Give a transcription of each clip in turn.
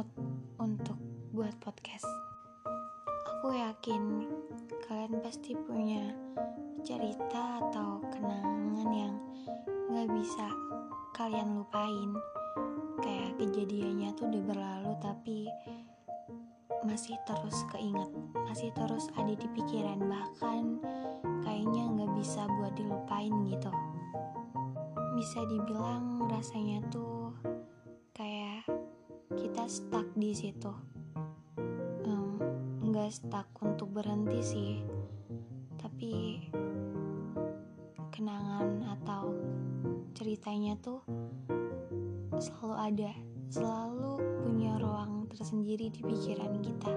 mood untuk buat podcast. Aku yakin kalian pasti punya cerita atau kenangan yang gak bisa kalian lupain. Kayak kejadiannya tuh udah berlalu tapi masih terus keinget, masih terus ada di pikiran bahkan kayaknya nggak bisa buat dilupain gitu. Bisa dibilang rasanya tuh stuck di situ, nggak um, stuck untuk berhenti sih, tapi kenangan atau ceritanya tuh selalu ada, selalu punya ruang tersendiri di pikiran kita.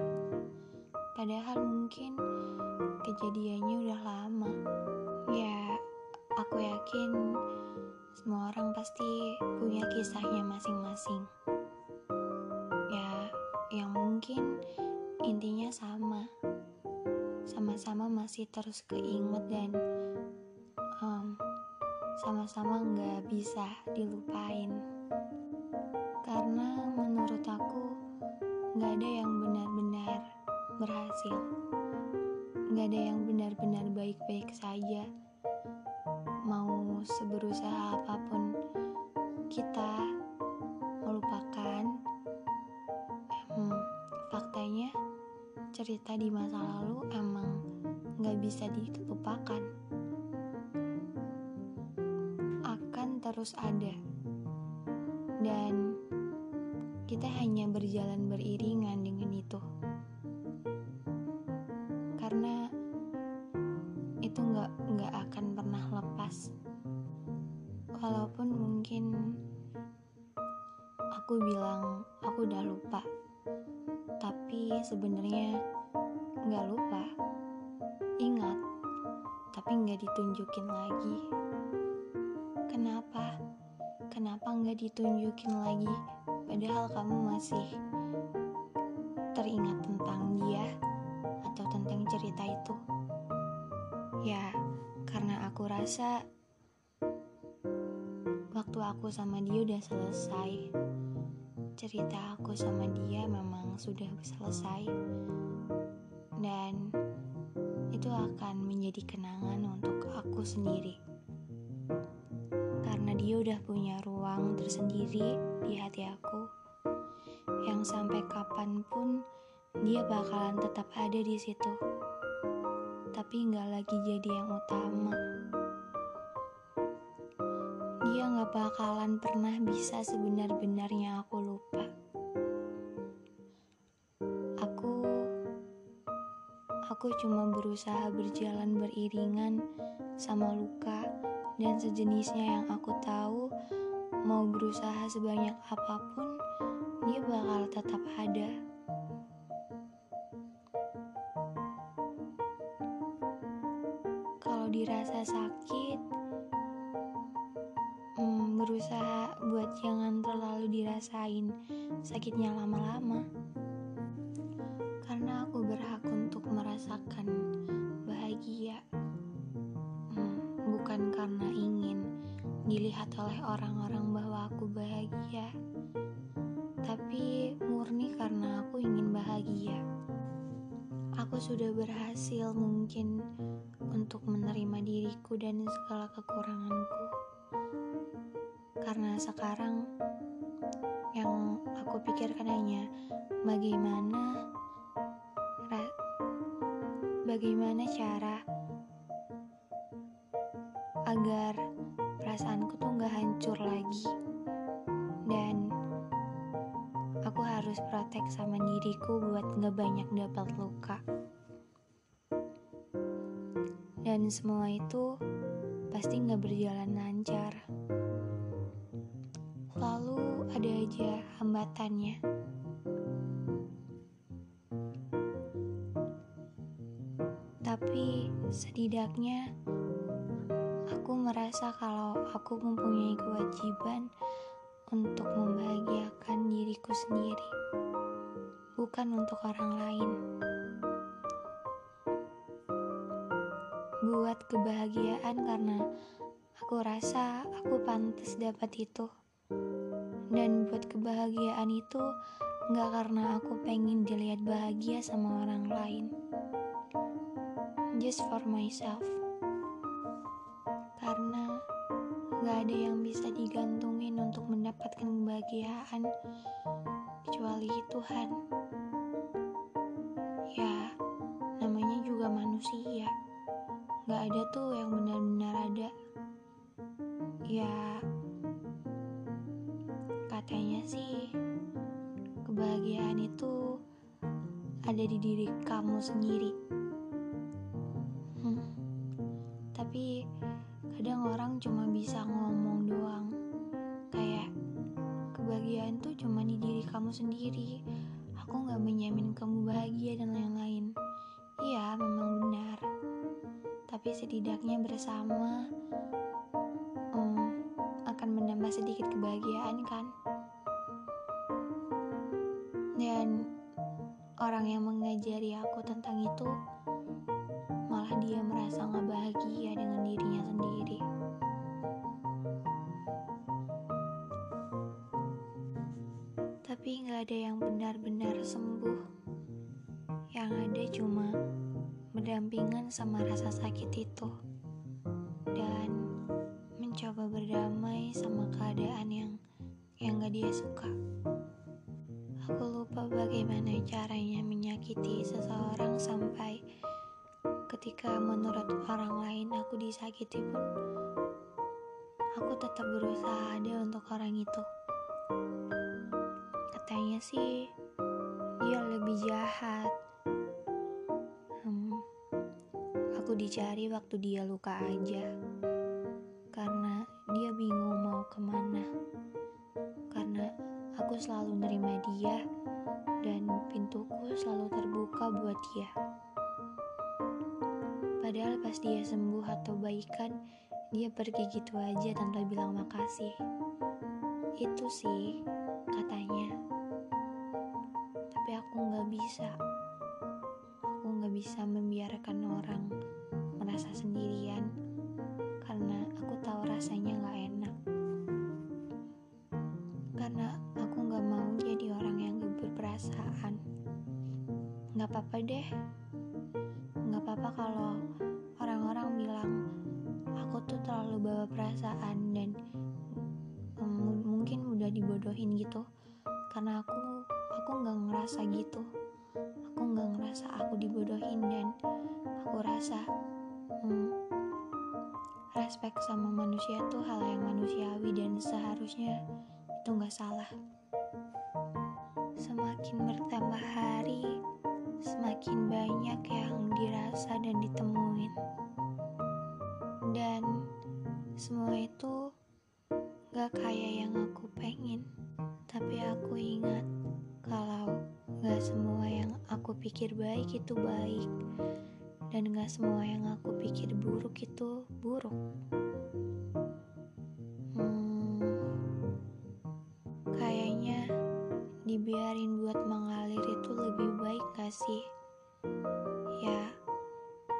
Padahal mungkin kejadiannya udah lama. Ya, aku yakin semua orang pasti punya kisahnya masing-masing. Mungkin intinya sama. Sama-sama masih terus keinget dan um, sama-sama nggak bisa dilupain. Karena menurut aku Gak ada yang benar-benar berhasil. Gak ada yang benar-benar baik-baik saja. Mau seberusaha apa pun kita cerita di masa lalu emang gak bisa dilupakan. Akan terus ada. Dan kita hanya berjalan beriringan dengan itu. Karena itu nggak nggak akan pernah lepas. Walaupun mungkin aku bilang aku udah lupa, sebenarnya nggak lupa. Ingat, tapi nggak ditunjukin lagi. Kenapa? Kenapa nggak ditunjukin lagi? Padahal kamu masih teringat tentang dia atau tentang cerita itu. Ya, karena aku rasa waktu aku sama dia udah selesai. Cerita aku sama dia memang sudah selesai. Dan itu akan menjadi kenangan untuk aku sendiri. Karena dia udah punya ruang tersendiri di hati aku yang sampai kapan pun dia bakalan tetap ada di situ tapi nggak lagi jadi yang utama dia nggak bakalan pernah bisa sebenar-benarnya aku aku cuma berusaha berjalan beriringan sama luka dan sejenisnya yang aku tahu mau berusaha sebanyak apa pun, dia bakal tetap ada. Kalau dirasa sakit, hmm, berusaha buat jangan terlalu dirasain sakitnya lama-lama. Dilihat oleh orang-orang bahwa aku bahagia, tapi murni karena aku ingin bahagia. Aku sudah berhasil mungkin untuk menerima diriku dan segala kekuranganku. Karena sekarang yang aku pikirkan hanya bagaimana bagaimana cara agar hancur lagi. Dan aku harus protek sama diriku buat gak banyak dapat luka. Dan semua itu pasti gak berjalan lancar. Lalu ada aja hambatannya. Tapi setidaknya merasa kalau aku mempunyai kewajiban untuk membahagiakan diriku sendiri, bukan untuk orang lain. buat kebahagiaan karena aku rasa aku pantas dapat itu. Dan buat kebahagiaan itu gak karena aku pengen dilihat bahagia sama orang lain. Just for myself. Karena gak ada yang bisa digantungin untuk mendapatkan kebahagiaan kecuali Tuhan. Ya, namanya juga manusia. Gak ada tuh yang benar-benar ada. Ya, katanya sih kebahagiaan itu ada di diri kamu sendiri. Bisa ngomong doang. Kayak kebahagiaan tuh cuma di diri kamu sendiri. Aku gak menyamin kamu bahagia dan lain-lain. Iya, memang benar. Tapi setidaknya bersama um, akan menambah sedikit kebahagiaan kan? Dan orang yang mengajari aku tentang itu malah dia merasa gak bahagia dengan Gak ada yang benar-benar sembuh. Yang ada cuma berdampingan sama rasa sakit itu. Dan mencoba berdamai sama keadaan yang yang gak dia suka. Aku lupa bagaimana caranya menyakiti seseorang sampai ketika menurut orang lain aku disakiti pun aku tetap berusaha ada untuk orang itu. Katanya sih dia lebih jahat. Hmm, aku dicari waktu dia luka aja karena dia bingung mau ke mana. Karena aku selalu nerima dia dan pintuku selalu terbuka buat dia. Padahal pas dia sembuh atau baikan, dia pergi gitu aja tanpa bilang makasih. Itu sih katanya. Tapi aku nggak bisa. Aku nggak bisa membiarkan orang merasa sendirian karena aku tahu rasanya nggak enak. Karena aku nggak mau jadi orang yang gak berperasaan. Nggak apa-apa deh. Nggak apa-apa kalau orang-orang bilang aku tuh terlalu bawa perasaan dan um, mungkin udah dibodohin gitu. Karena aku ngerasa gitu. Aku nggak ngerasa aku dibodohin dan aku rasa hmm, respect sama manusia tuh hal yang manusiawi dan seharusnya itu nggak salah. Semakin bertambah hari, semakin banyak yang dirasa dan ditemuin. Dan semua itu gak kayak yang aku pengen. Tapi aku ingat kalau gak semua yang aku pikir baik itu baik. Dan gak semua yang aku pikir buruk itu buruk. Hmm, kayaknya dibiarin buat mengalir itu lebih baik gak sih? Ya,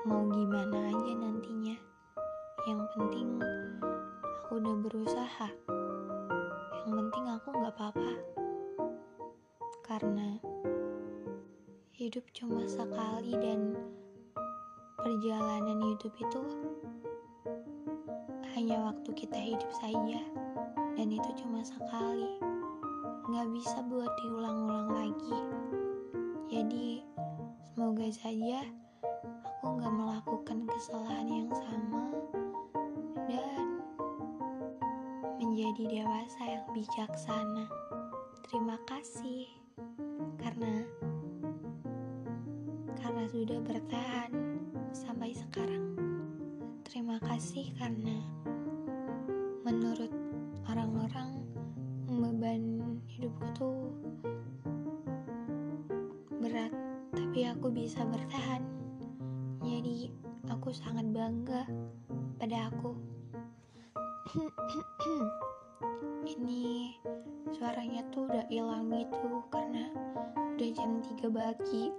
mau gimana aja nantinya. Yang penting aku udah berusaha. Hidup cuma sekali dan perjalanan hidup itu hanya waktu kita hidup saja. Dan itu cuma sekali nggak bisa buat diulang-ulang lagi. Jadi, semoga saja aku nggak melakukan kesalahan yang sama dan menjadi dewasa yang bijaksana. Terima kasih karena sudah bertahan sampai sekarang. Terima kasih karena menurut orang-orang beban hidupku tuh berat, tapi aku bisa bertahan. Jadi, aku sangat bangga pada aku. Ini suaranya tuh udah hilang gitu karena udah jam 3 pagi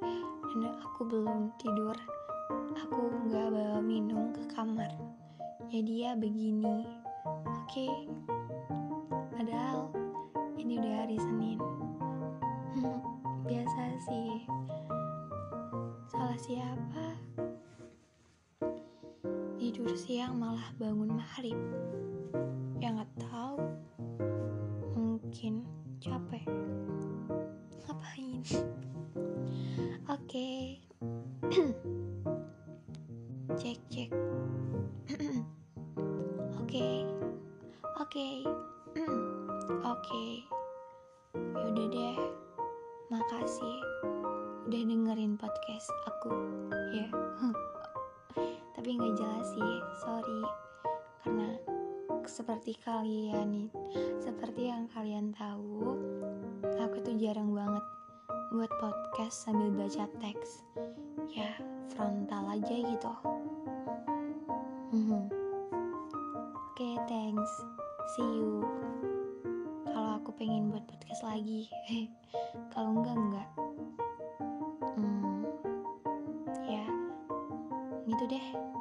aku belum tidur. aku nggak bawa minum ke kamar. Ya dia begini. Oke. Okay. padahal ini udah hari Senin. Biasa sih. Salah siapa? Tidur siang malah bangun maghrib. Ya nggak tahu oke. Yaudah deh. Makasih udah dengerin podcast aku. Ya. Yeah. tapi nggak jelas sih sorry. Karena seperti kalian seperti yang kalian tahu aku tuh jarang banget buat podcast sambil baca teks. Ya frontal aja gitu. Hmm. oke okay, thanks. See you aku pengen buat podcast lagi. Kalau enggak enggak. Hmm, ya gitu deh